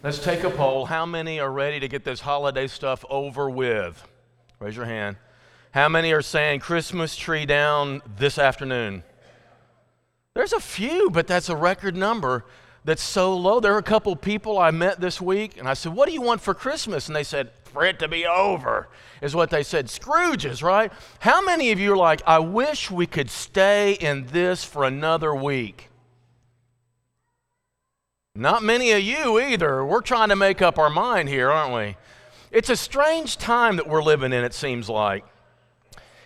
Let's take a poll. How many are ready to get this holiday stuff over with? Raise your hand. How many are saying Christmas tree down this afternoon? There's a few, but that's a record number that's so low. There are a couple people I met this week, and I said, What do you want for Christmas? And they said, For it to be over, is what they said. Scrooges, right? How many of you are like, I wish we could stay in this for another week? Not many of you either. We're trying to make up our mind here, aren't we? It's a strange time that we're living in, it seems like.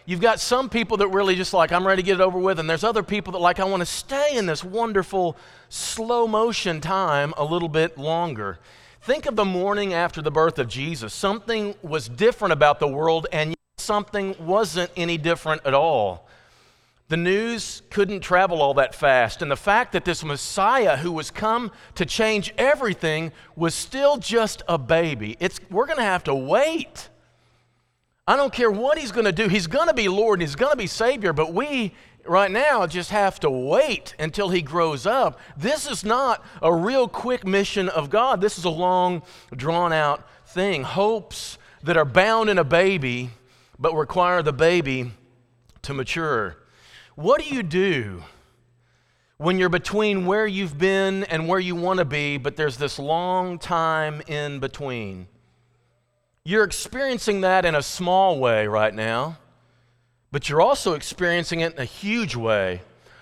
You've got some people that really just like, I'm ready to get it over with, and there's other people that like, I want to stay in this wonderful slow motion time a little bit longer. Think of the morning after the birth of Jesus. Something was different about the world, and something wasn't any different at all. The news couldn't travel all that fast, and the fact that this Messiah who was come to change everything was still just a baby. It's, we're going to have to wait. I don't care what he's going to do. He's going to be Lord and he's going to be Savior, but we right now just have to wait until he grows up. This is not a real quick mission of God. This is a long, drawn out thing. Hopes that are bound in a baby, but require the baby to mature. What do you do when you're between where you've been and where you want to be, but there's this long time in between? You're experiencing that in a small way right now, but you're also experiencing it in a huge way.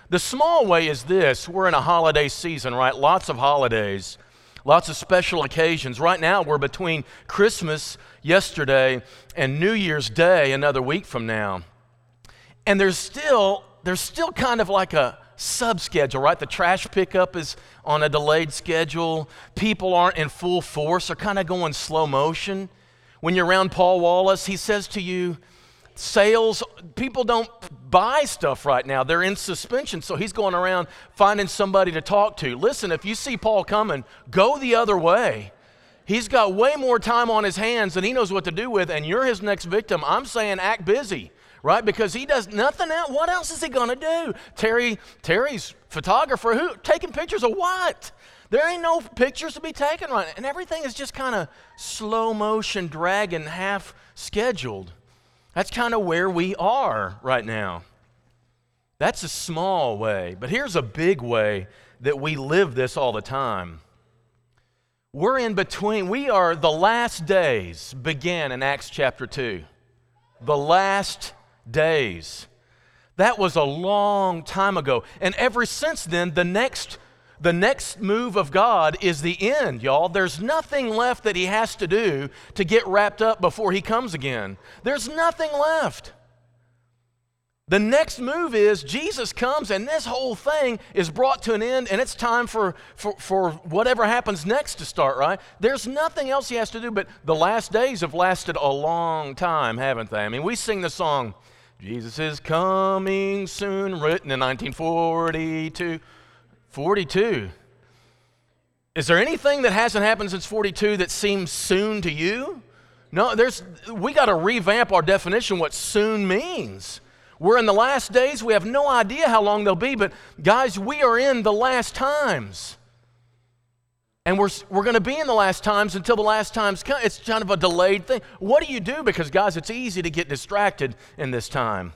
The small way is this we're in a holiday season, right? Lots of holidays, lots of special occasions. Right now, we're between Christmas yesterday and New Year's Day another week from now. And there's still there's still kind of like a sub schedule, right? The trash pickup is on a delayed schedule. People aren't in full force, they're kind of going slow motion. When you're around Paul Wallace, he says to you, sales, people don't buy stuff right now. They're in suspension. So he's going around finding somebody to talk to. Listen, if you see Paul coming, go the other way. He's got way more time on his hands than he knows what to do with, and you're his next victim. I'm saying act busy right? Because he does nothing else. What else is he going to do? Terry, Terry's photographer, who taking pictures of what? There ain't no pictures to be taken right now. And everything is just kind of slow motion, dragging, half scheduled. That's kind of where we are right now. That's a small way. But here's a big way that we live this all the time. We're in between, we are the last days began in Acts chapter 2. The last days. That was a long time ago. And ever since then, the next the next move of God is the end, y'all. There's nothing left that he has to do to get wrapped up before he comes again. There's nothing left. The next move is Jesus comes and this whole thing is brought to an end and it's time for, for, for whatever happens next to start, right? There's nothing else he has to do, but the last days have lasted a long time, haven't they? I mean, we sing the song, Jesus is coming soon, written in 1942. 42. Is there anything that hasn't happened since 42 that seems soon to you? No, there's we got to revamp our definition what soon means. We're in the last days. We have no idea how long they'll be, but guys, we are in the last times. And we're, we're going to be in the last times until the last times come. It's kind of a delayed thing. What do you do? Because, guys, it's easy to get distracted in this time.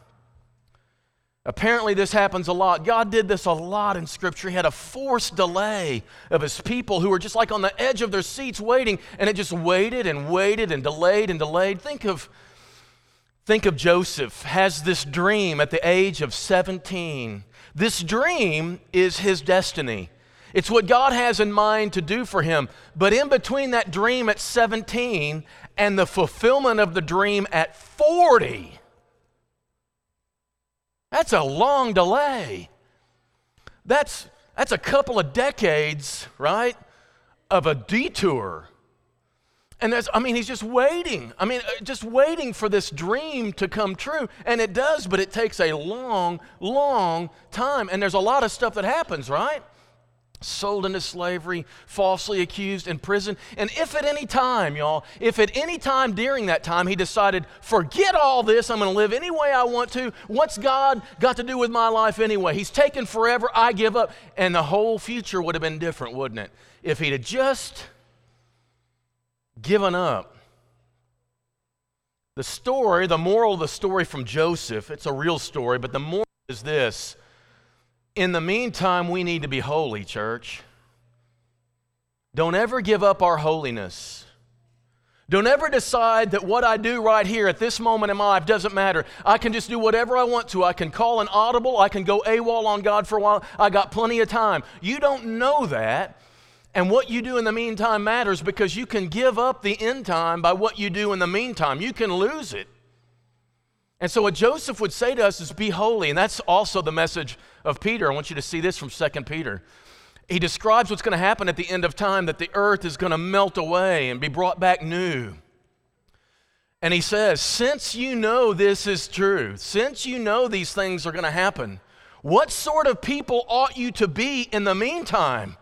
Apparently, this happens a lot. God did this a lot in Scripture. He had a forced delay of His people who were just like on the edge of their seats waiting, and it just waited and waited and delayed and delayed. Think of, think of Joseph has this dream at the age of 17. This dream is his destiny. It's what God has in mind to do for him. But in between that dream at 17 and the fulfillment of the dream at 40, that's a long delay. That's, that's a couple of decades, right, of a detour. And that's, I mean, he's just waiting. I mean, uh, just waiting for this dream to come true. And it does, but it takes a long, long time. And there's a lot of stuff that happens, right? Sold into slavery, falsely accused, in prison. And if at any time, y'all, if at any time during that time he decided, forget all this, I'm going to live any way I want to, what's God got to do with my life anyway? He's taken forever, I give up. And the whole future would have been different, wouldn't it? If he'd have just given up. The story, the moral of the story from Joseph, it's a real story, but the moral is this. In the meantime, we need to be holy, church. Don't ever give up our holiness. Don't ever decide that what I do right here at this moment in my life doesn't matter. I can just do whatever I want to. I can call an audible. I can go AWOL on God for a while. I got plenty of time. You don't know that. And what you do in the meantime matters because you can give up the end time by what you do in the meantime. You can lose it. And so, what Joseph would say to us is be holy. And that's also the message of Peter. I want you to see this from 2 Peter. He describes what's going to happen at the end of time that the earth is going to melt away and be brought back new. And he says, Since you know this is true, since you know these things are going to happen, what sort of people ought you to be in the meantime?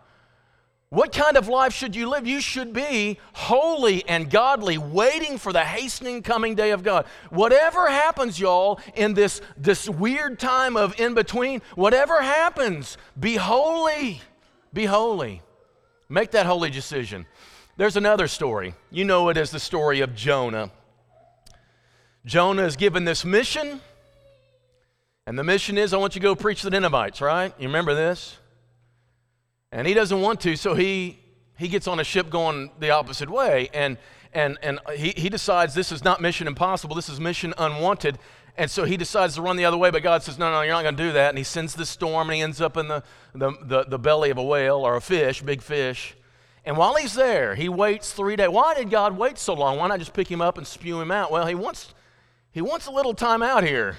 What kind of life should you live? You should be holy and godly, waiting for the hastening coming day of God. Whatever happens, y'all, in this, this weird time of in between, whatever happens, be holy. Be holy. Make that holy decision. There's another story. You know it as the story of Jonah. Jonah is given this mission, and the mission is I want you to go preach the Ninevites, right? You remember this? And he doesn't want to, so he, he gets on a ship going the opposite way. And, and, and he, he decides this is not mission impossible, this is mission unwanted. And so he decides to run the other way, but God says, No, no, you're not going to do that. And he sends the storm, and he ends up in the, the, the, the belly of a whale or a fish, big fish. And while he's there, he waits three days. Why did God wait so long? Why not just pick him up and spew him out? Well, he wants, he wants a little time out here.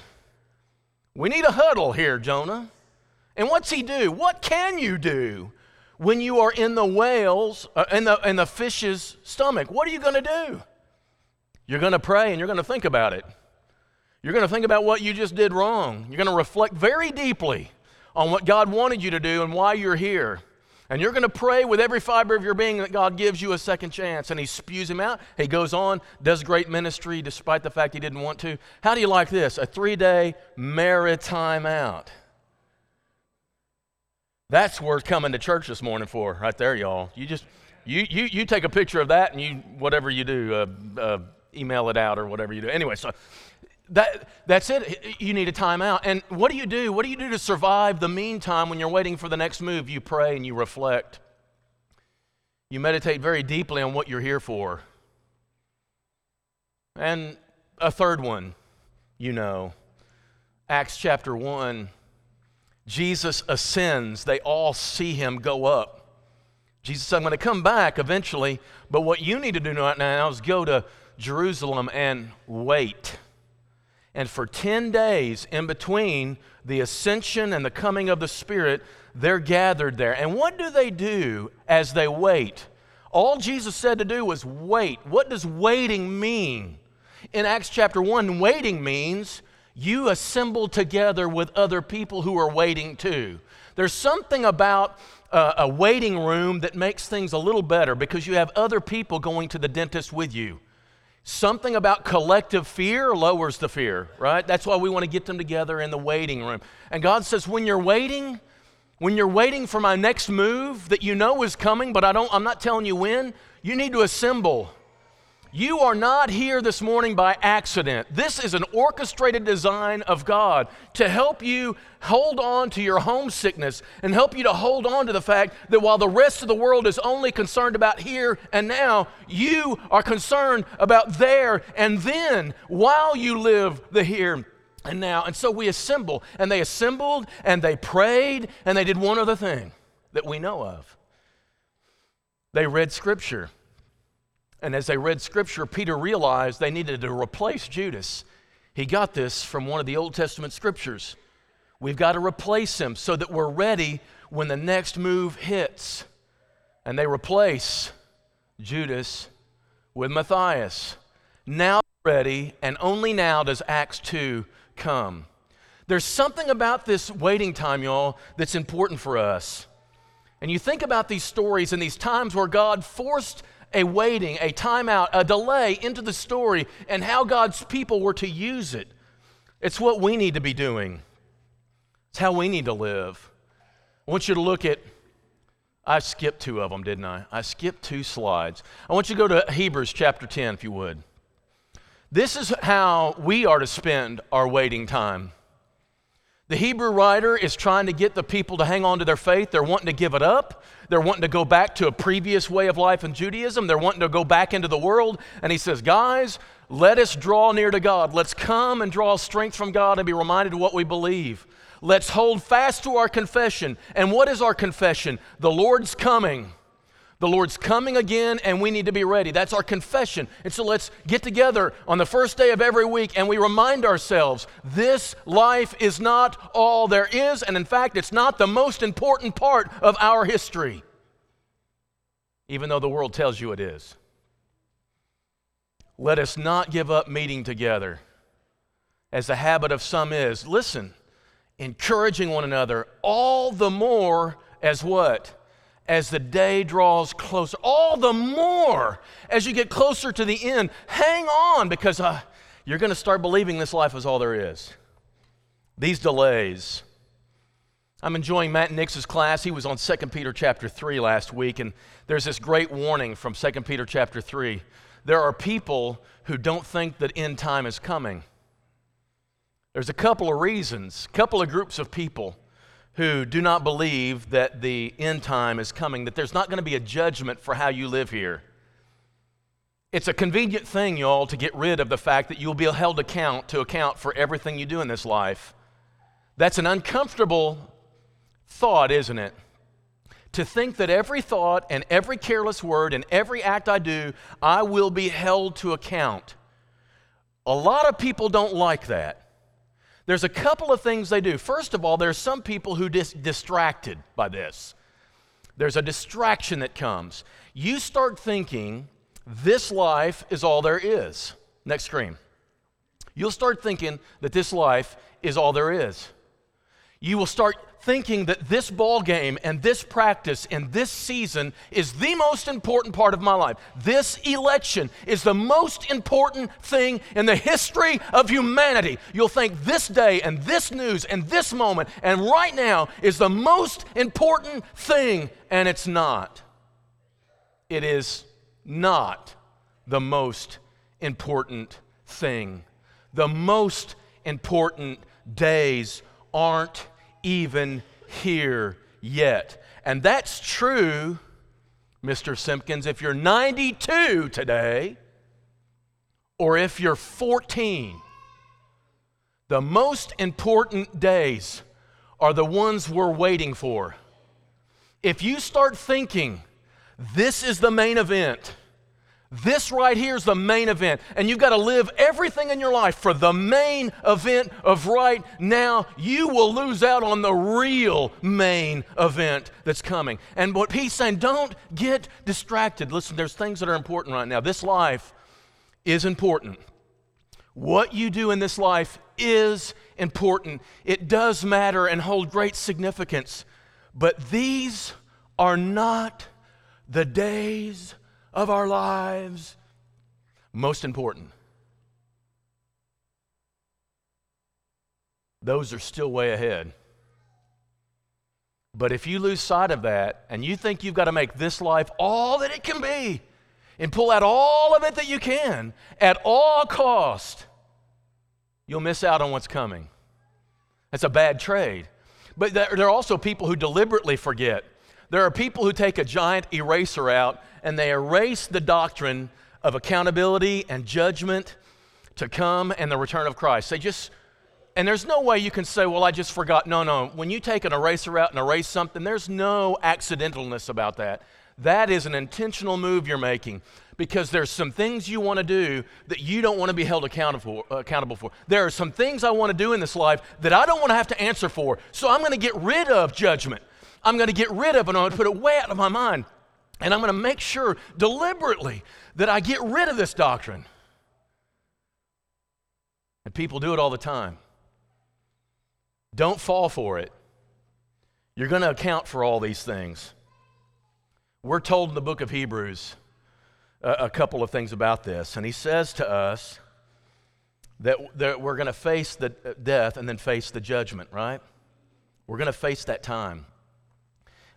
We need a huddle here, Jonah. And what's he do? What can you do? When you are in the whale's, uh, in, the, in the fish's stomach? What are you going to do? You're going to pray and you're going to think about it. You're going to think about what you just did wrong. You're going to reflect very deeply on what God wanted you to do and why you're here. And you're going to pray with every fiber of your being that God gives you a second chance. And He spews him out. He goes on, does great ministry despite the fact he didn't want to. How do you like this? A three day maritime out. That's worth coming to church this morning for, right there, y'all. You just, you, you, you take a picture of that and you, whatever you do, uh, uh, email it out or whatever you do. Anyway, so that, that's it. You need a timeout. And what do you do? What do you do to survive the meantime when you're waiting for the next move? You pray and you reflect. You meditate very deeply on what you're here for. And a third one, you know, Acts chapter 1 Jesus ascends, they all see him go up. Jesus said, I'm going to come back eventually, but what you need to do right now is go to Jerusalem and wait. And for 10 days in between the ascension and the coming of the Spirit, they're gathered there. And what do they do as they wait? All Jesus said to do was wait. What does waiting mean? In Acts chapter 1, waiting means you assemble together with other people who are waiting too. There's something about uh, a waiting room that makes things a little better because you have other people going to the dentist with you. Something about collective fear lowers the fear, right? That's why we want to get them together in the waiting room. And God says, when you're waiting, when you're waiting for my next move that you know is coming, but I don't, I'm not telling you when, you need to assemble you are not here this morning by accident. This is an orchestrated design of God to help you hold on to your homesickness and help you to hold on to the fact that while the rest of the world is only concerned about here and now, you are concerned about there and then while you live the here and now. And so we assemble, and they assembled and they prayed and they did one other thing that we know of. They read scripture. And as they read scripture, Peter realized they needed to replace Judas. He got this from one of the Old Testament scriptures. We've got to replace him so that we're ready when the next move hits. And they replace Judas with Matthias. Now ready, and only now does Acts 2 come. There's something about this waiting time, y'all, that's important for us. And you think about these stories and these times where God forced a waiting, a timeout, a delay into the story and how God's people were to use it. It's what we need to be doing, it's how we need to live. I want you to look at I skipped two of them, didn't I? I skipped two slides. I want you to go to Hebrews chapter 10, if you would. This is how we are to spend our waiting time. The Hebrew writer is trying to get the people to hang on to their faith. They're wanting to give it up. They're wanting to go back to a previous way of life in Judaism. They're wanting to go back into the world. And he says, Guys, let us draw near to God. Let's come and draw strength from God and be reminded of what we believe. Let's hold fast to our confession. And what is our confession? The Lord's coming. The Lord's coming again, and we need to be ready. That's our confession. And so let's get together on the first day of every week and we remind ourselves this life is not all there is, and in fact, it's not the most important part of our history, even though the world tells you it is. Let us not give up meeting together, as the habit of some is. Listen, encouraging one another, all the more as what? As the day draws closer, all the more as you get closer to the end. Hang on because uh, you're going to start believing this life is all there is. These delays. I'm enjoying Matt Nix's class. He was on 2 Peter chapter 3 last week, and there's this great warning from 2 Peter chapter 3. There are people who don't think that end time is coming. There's a couple of reasons, a couple of groups of people who do not believe that the end time is coming, that there's not going to be a judgment for how you live here. It's a convenient thing, y'all, to get rid of the fact that you'll be held account to account for everything you do in this life. That's an uncomfortable thought, isn't it? To think that every thought and every careless word and every act I do, I will be held to account. A lot of people don't like that. There's a couple of things they do. First of all, there's some people who dis- distracted by this. There's a distraction that comes. You start thinking this life is all there is. Next screen. You'll start thinking that this life is all there is. You will start thinking that this ball game and this practice and this season is the most important part of my life. This election is the most important thing in the history of humanity. You'll think this day and this news and this moment and right now is the most important thing, and it's not. It is not the most important thing. The most important days aren't even here yet. And that's true, Mr. Simpkins, if you're 92 today or if you're 14. The most important days are the ones we're waiting for. If you start thinking, this is the main event, this right here is the main event, and you've got to live everything in your life for the main event of right now. You will lose out on the real main event that's coming. And what he's saying, don't get distracted. Listen, there's things that are important right now. This life is important. What you do in this life is important. It does matter and hold great significance. But these are not the days of our lives most important. Those are still way ahead. But if you lose sight of that and you think you've got to make this life all that it can be and pull out all of it that you can at all cost, you'll miss out on what's coming. That's a bad trade. But there are also people who deliberately forget. There are people who take a giant eraser out and they erase the doctrine of accountability and judgment to come and the return of Christ. They just, and there's no way you can say, well, I just forgot. No, no. When you take an eraser out and erase something, there's no accidentalness about that. That is an intentional move you're making because there's some things you want to do that you don't want to be held accountable for, uh, accountable for. There are some things I want to do in this life that I don't want to have to answer for. So I'm going to get rid of judgment. I'm going to get rid of it. I'm going to put it way out of my mind. And I'm going to make sure deliberately that I get rid of this doctrine. And people do it all the time. Don't fall for it. You're going to account for all these things. We're told in the book of Hebrews a, a couple of things about this. And he says to us that, that we're going to face the uh, death and then face the judgment, right? We're going to face that time.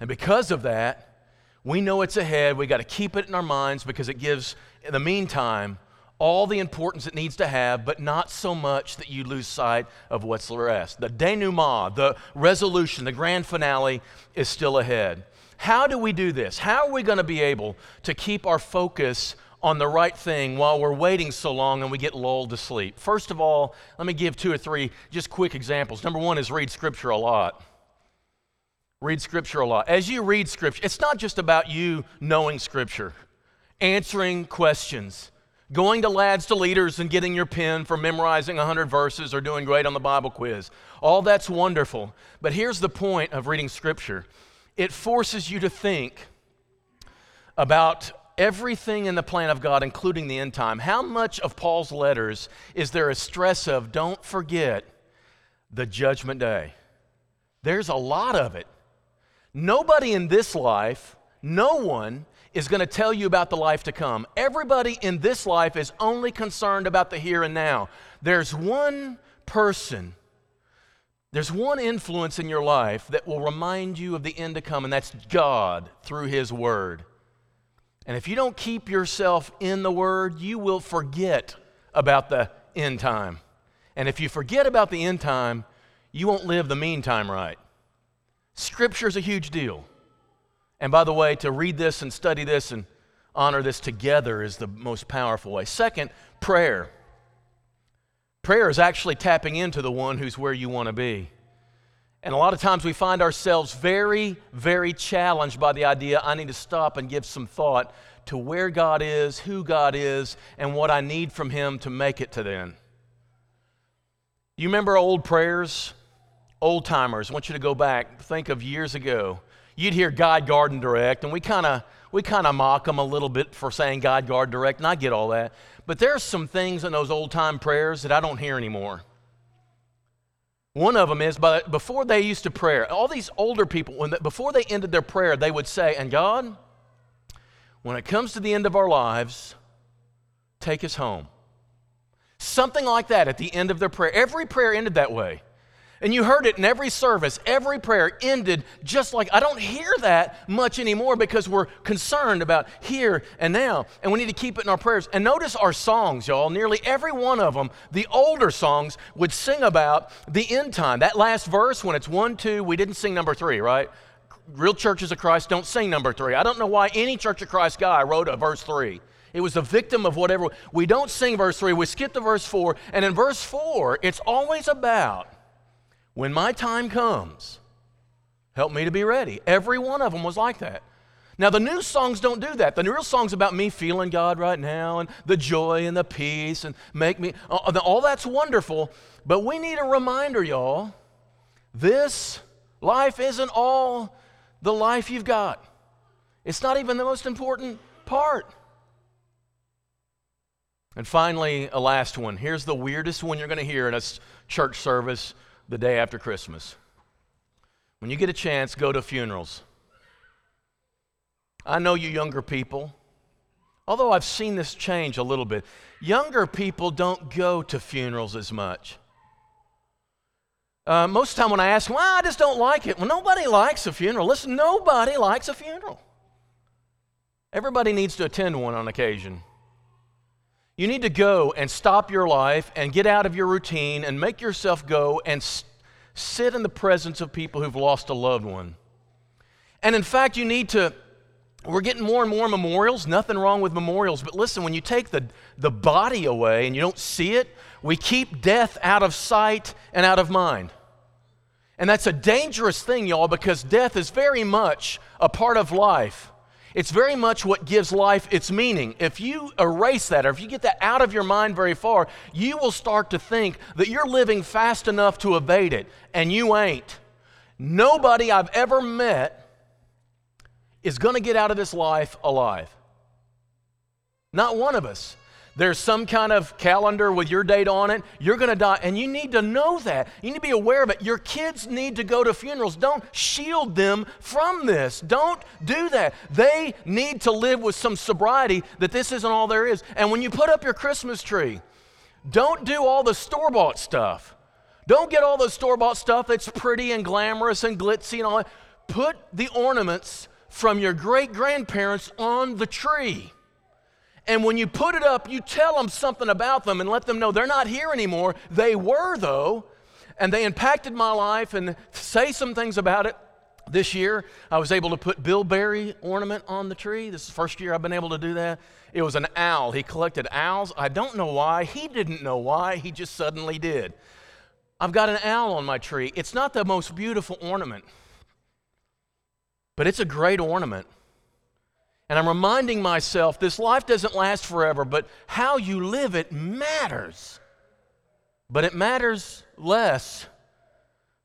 And because of that, We know it's ahead. We got to keep it in our minds because it gives, in the meantime, all the importance it needs to have, but not so much that you lose sight of what's the rest. The denouement, the resolution, the grand finale is still ahead. How do we do this? How are we going to be able to keep our focus on the right thing while we're waiting so long and we get lulled to sleep? First of all, let me give two or three just quick examples. Number one is read Scripture a lot. Read Scripture a lot. As you read Scripture, it's not just about you knowing Scripture, answering questions going to lads to leaders and getting your pen for memorizing 100 verses or doing great on the Bible quiz. All that's wonderful. But here's the point of reading Scripture it forces you to think about everything in the plan of God, including the end time. How much of Paul's letters is there a stress of don't forget the judgment day? There's a lot of it. Nobody in this life, no one is going to tell you about the life to come. Everybody in this life is only concerned about the here and now. There's one person, there's one influence in your life that will remind you of the end to come, and that's God through His Word. And if you don't keep yourself in the Word, you will forget about the end time. And if you forget about the end time, you won't live the meantime right. Scripture is a huge deal. And by the way, to read this and study this and honor this together is the most powerful way. Second, prayer. Prayer is actually tapping into the one who's where you want to be. And a lot of times we find ourselves very, very challenged by the idea I need to stop and give some thought to where God is, who God is, and what I need from Him to make it to then. You remember old prayers? Old timers, I want you to go back, think of years ago you'd hear God Garden Direct, and we kind of we kind of mock them a little bit for saying God Guard Direct, and I get all that. But there's some things in those old time prayers that I don't hear anymore. One of them is, but before they used to pray, all these older people, when before they ended their prayer, they would say, "And God, when it comes to the end of our lives, take us home." Something like that at the end of their prayer. Every prayer ended that way. And you heard it in every service, every prayer ended just like I don't hear that much anymore because we're concerned about here and now. And we need to keep it in our prayers. And notice our songs, y'all. Nearly every one of them, the older songs, would sing about the end time. That last verse, when it's one, two, we didn't sing number three, right? Real churches of Christ don't sing number three. I don't know why any Church of Christ guy wrote a verse three. It was a victim of whatever. We don't sing verse three, we skip to verse four. And in verse four, it's always about when my time comes, help me to be ready. Every one of them was like that. Now, the new songs don't do that. The real song's about me feeling God right now and the joy and the peace and make me, uh, uh, all that's wonderful. But we need a reminder, y'all. This life isn't all the life you've got, it's not even the most important part. And finally, a last one. Here's the weirdest one you're going to hear in a church service the day after Christmas. When you get a chance, go to funerals. I know you younger people, although I've seen this change a little bit. Younger people don't go to funerals as much. Uh, most of the time when I ask, well, I just don't like it. Well, nobody likes a funeral. Listen, nobody likes a funeral. Everybody needs to attend one on occasion. You need to go and stop your life and get out of your routine and make yourself go and s- sit in the presence of people who've lost a loved one. And in fact, you need to. We're getting more and more memorials. Nothing wrong with memorials. But listen, when you take the, the body away and you don't see it, we keep death out of sight and out of mind. And that's a dangerous thing, y'all, because death is very much a part of life. It's very much what gives life its meaning. If you erase that or if you get that out of your mind very far, you will start to think that you're living fast enough to evade it, and you ain't. Nobody I've ever met is going to get out of this life alive. Not one of us there's some kind of calendar with your date on it, you're going to die. And you need to know that. You need to be aware of it. Your kids need to go to funerals. Don't shield them from this. Don't do that. They need to live with some sobriety that this isn't all there is. And when you put up your Christmas tree, don't do all the store bought stuff. Don't get all the store bought stuff that's pretty and glamorous and glitzy and all that. Put the ornaments from your great grandparents on the tree. And when you put it up, you tell them something about them and let them know they're not here anymore. They were, though, and they impacted my life and say some things about it. This year, I was able to put bilberry ornament on the tree. This is the first year I've been able to do that. It was an owl. He collected owls. I don't know why. He didn't know why. He just suddenly did. I've got an owl on my tree. It's not the most beautiful ornament, but it's a great ornament. And I'm reminding myself this life doesn't last forever, but how you live it matters. But it matters less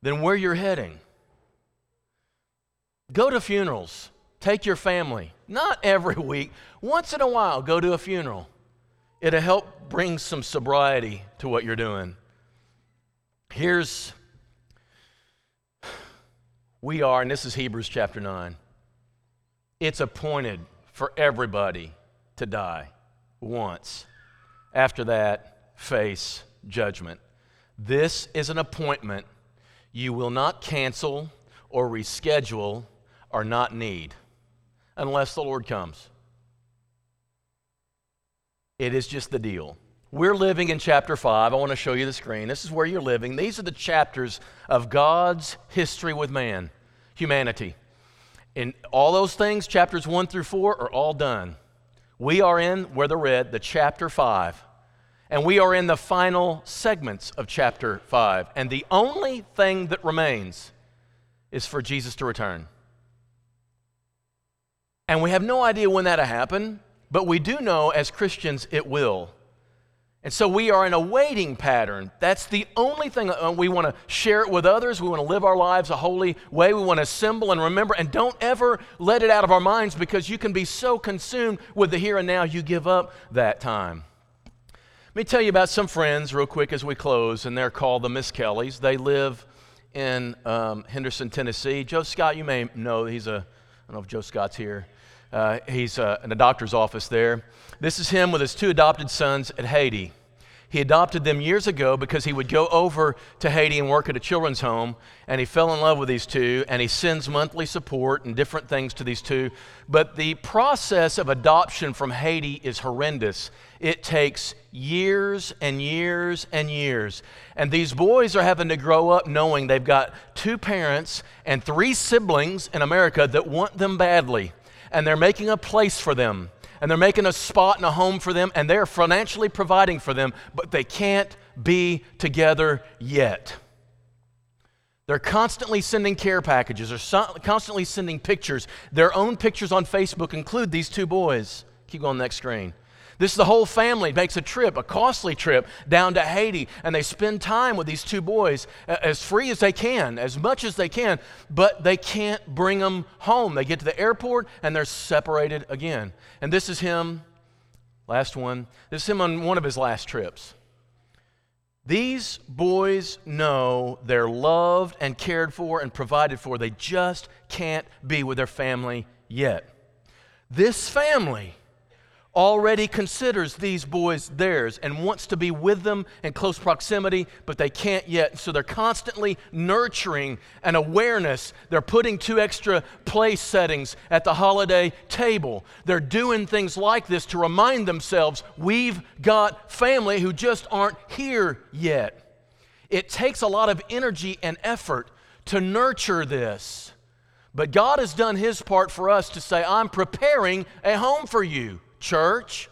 than where you're heading. Go to funerals. Take your family. Not every week. Once in a while, go to a funeral. It'll help bring some sobriety to what you're doing. Here's, we are, and this is Hebrews chapter 9. It's appointed for everybody to die once. After that, face judgment. This is an appointment you will not cancel or reschedule or not need unless the Lord comes. It is just the deal. We're living in chapter 5. I want to show you the screen. This is where you're living. These are the chapters of God's history with man, humanity. And all those things, chapters 1 through 4, are all done. We are in, where they're read, the chapter 5. And we are in the final segments of chapter 5. And the only thing that remains is for Jesus to return. And we have no idea when that'll happen, but we do know as Christians it will. And so we are in a waiting pattern. That's the only thing uh, we want to share it with others. We want to live our lives a holy way. We want to assemble and remember. And don't ever let it out of our minds because you can be so consumed with the here and now you give up that time. Let me tell you about some friends real quick as we close, and they're called the Miss Kellys. They live in um, Henderson, Tennessee. Joe Scott, you may know, he's a, I don't know if Joe Scott's here. Uh, he's uh, in a doctor's office there. This is him with his two adopted sons at Haiti. He adopted them years ago because he would go over to Haiti and work at a children's home, and he fell in love with these two, and he sends monthly support and different things to these two. But the process of adoption from Haiti is horrendous. It takes years and years and years. And these boys are having to grow up knowing they've got two parents and three siblings in America that want them badly, and they're making a place for them and they're making a spot and a home for them, and they're financially providing for them, but they can't be together yet. They're constantly sending care packages, or so, constantly sending pictures. Their own pictures on Facebook include these two boys. Keep going next screen. This is the whole family makes a trip, a costly trip down to Haiti, and they spend time with these two boys uh, as free as they can, as much as they can, but they can't bring them home. They get to the airport and they're separated again. And this is him, last one. This is him on one of his last trips. These boys know they're loved and cared for and provided for. They just can't be with their family yet. This family already considers these boys theirs and wants to be with them in close proximity, but they can't yet. So they're constantly nurturing an awareness. They're putting two extra place settings at the holiday table. They're doing things like this to remind themselves we've got family who just aren't here yet. It takes a lot of energy and effort to nurture this. But God has done His part for us to say, I'm preparing a home for you church.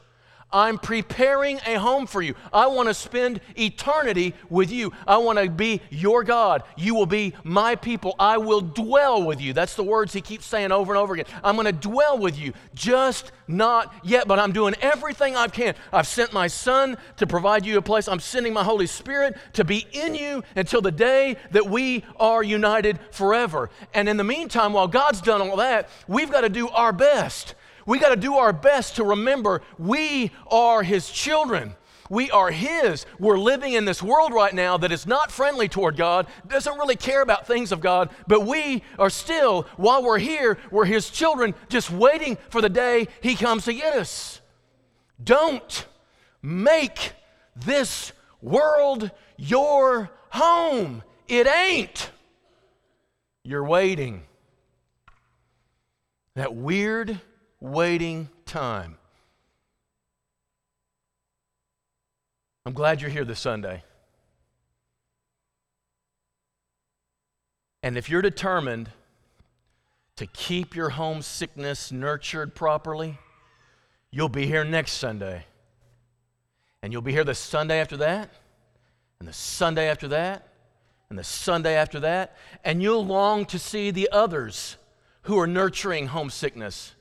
I'm preparing a home for you. I want to spend eternity with you. I want to be your God. You will be my people. I will dwell with you. That's the words he keeps saying over and over again. I'm going to dwell with you, just not yet, but I'm doing everything I can. I've sent my son to provide you a place. I'm sending my Holy Spirit to be in you until the day that we are united forever. And in the meantime, while God's done all that, we've got to do our best we got to do our best to remember we are His children. We are His. We're living in this world right now that is not friendly toward God, doesn't really care about things of God, but we are still, while we're here, we're His children, just waiting for the day He comes to get us. Don't make this world your home. It ain't. You're waiting. That weird waiting time. I'm glad you're here this Sunday. And if you're determined to keep your homesickness nurtured properly, you'll be here next Sunday. And you'll be here the Sunday after that, and the Sunday after that, and the Sunday after that. And you'll long to see the others who are nurturing homesickness.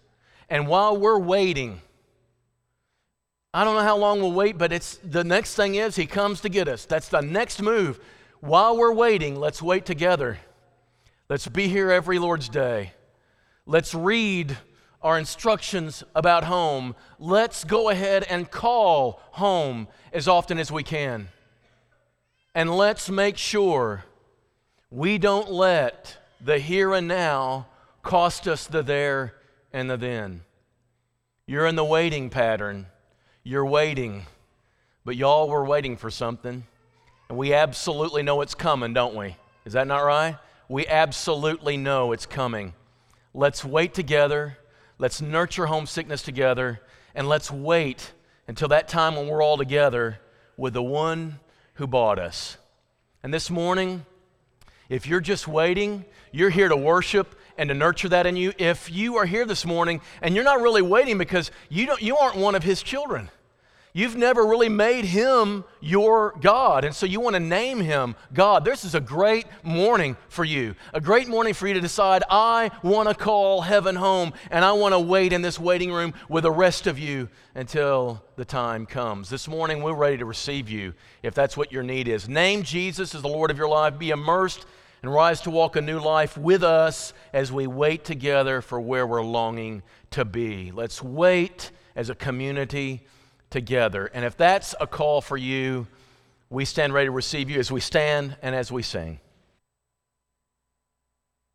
And while we're waiting, I don't know how long we'll wait, but it's the next thing is he comes to get us. That's the next move. While we're waiting, let's wait together. Let's be here every Lord's Day. Let's read our instructions about home. Let's go ahead and call home as often as we can. And let's make sure we don't let the here and now cost us the there and the then. You're in the waiting pattern. You're waiting. But y'all, we're waiting for something. And we absolutely know it's coming, don't we? Is that not right? We absolutely know it's coming. Let's wait together. Let's nurture homesickness together. And let's wait until that time when we're all together with the one who bought us. And this morning, if you're just waiting, you're here to worship and to nurture that in you. If you are here this morning and you're not really waiting because you, don't, you aren't one of his children, You've never really made him your God, and so you want to name him God. This is a great morning for you. A great morning for you to decide, I want to call heaven home, and I want to wait in this waiting room with the rest of you until the time comes. This morning, we're ready to receive you if that's what your need is. Name Jesus as the Lord of your life. Be immersed and rise to walk a new life with us as we wait together for where we're longing to be. Let's wait as a community together. And if that's a call for you, we stand ready to receive you as we stand and as we sing.